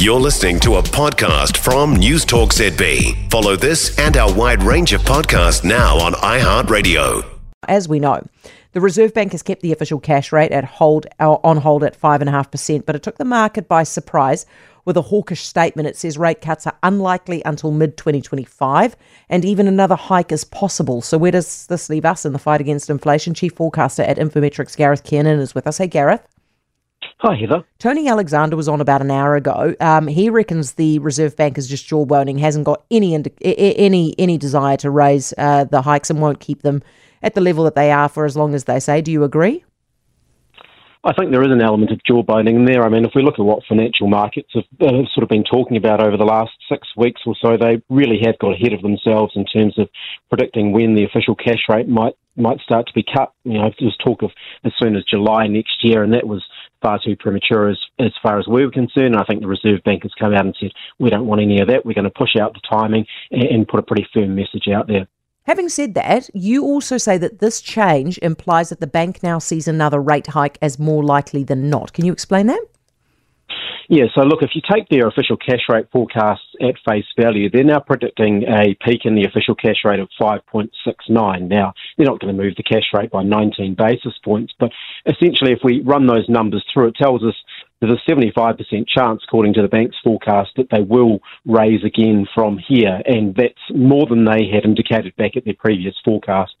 You're listening to a podcast from News Talk ZB. Follow this and our wide range of podcasts now on iHeartRadio. As we know, the Reserve Bank has kept the official cash rate at hold uh, on hold at five and a half percent, but it took the market by surprise with a hawkish statement. It says rate cuts are unlikely until mid 2025, and even another hike is possible. So where does this leave us in the fight against inflation? Chief forecaster at Infometrics, Gareth Kiernan, is with us. Hey, Gareth. Hi, Heather. Tony Alexander was on about an hour ago. Um, he reckons the Reserve Bank is just jawboning, hasn't got any indi- any any desire to raise uh, the hikes, and won't keep them at the level that they are for as long as they say. Do you agree? I think there is an element of jawboning there. I mean, if we look at what financial markets have uh, sort of been talking about over the last six weeks or so, they really have got ahead of themselves in terms of predicting when the official cash rate might might start to be cut. You know, there was talk of as soon as July next year, and that was far too premature as, as far as we were concerned. I think the Reserve Bank has come out and said, we don't want any of that. We're going to push out the timing and, and put a pretty firm message out there. Having said that, you also say that this change implies that the bank now sees another rate hike as more likely than not. Can you explain that? Yeah, so look, if you take their official cash rate forecasts at face value, they're now predicting a peak in the official cash rate of 5.69. Now, they're not going to move the cash rate by 19 basis points, but essentially, if we run those numbers through, it tells us there's a 75% chance, according to the bank's forecast, that they will raise again from here, and that's more than they had indicated back at their previous forecasts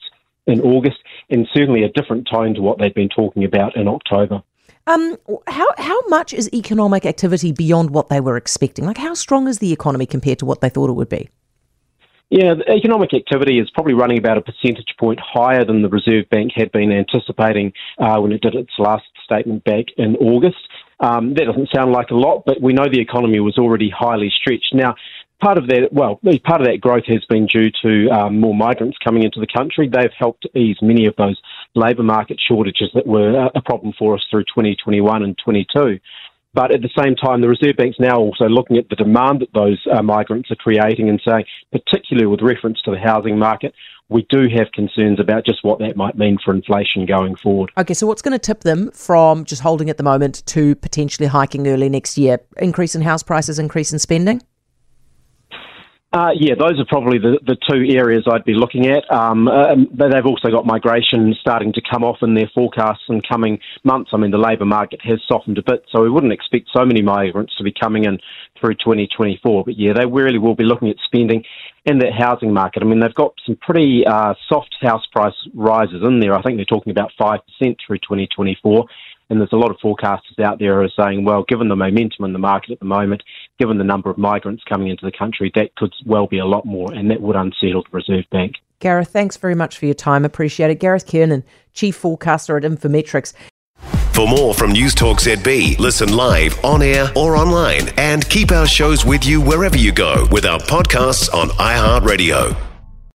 in August, and certainly a different tone to what they'd been talking about in October. Um, how how much is economic activity beyond what they were expecting? Like, how strong is the economy compared to what they thought it would be? Yeah, economic activity is probably running about a percentage point higher than the Reserve Bank had been anticipating uh, when it did its last statement back in August. Um, that doesn't sound like a lot, but we know the economy was already highly stretched. Now, part of that, well, part of that growth has been due to um, more migrants coming into the country. They've helped ease many of those labour market shortages that were a problem for us through 2021 and 22. But at the same time, the Reserve Bank's now also looking at the demand that those uh, migrants are creating and saying, particularly with reference to the housing market, we do have concerns about just what that might mean for inflation going forward. Okay, so what's going to tip them from just holding at the moment to potentially hiking early next year? Increase in house prices, increase in spending? Uh, yeah, those are probably the, the two areas I'd be looking at. Um, uh, they've also got migration starting to come off in their forecasts in coming months. I mean, the labour market has softened a bit, so we wouldn't expect so many migrants to be coming in through 2024. But yeah, they really will be looking at spending in that housing market. I mean, they've got some pretty uh, soft house price rises in there. I think they're talking about 5% through 2024. And there's a lot of forecasters out there who are saying, well, given the momentum in the market at the moment, given the number of migrants coming into the country, that could well be a lot more, and that would unsettle the Reserve Bank. Gareth, thanks very much for your time. Appreciate it. Gareth Kiernan, Chief Forecaster at Infometrics. For more from News Talk ZB, listen live, on air, or online, and keep our shows with you wherever you go with our podcasts on iHeartRadio.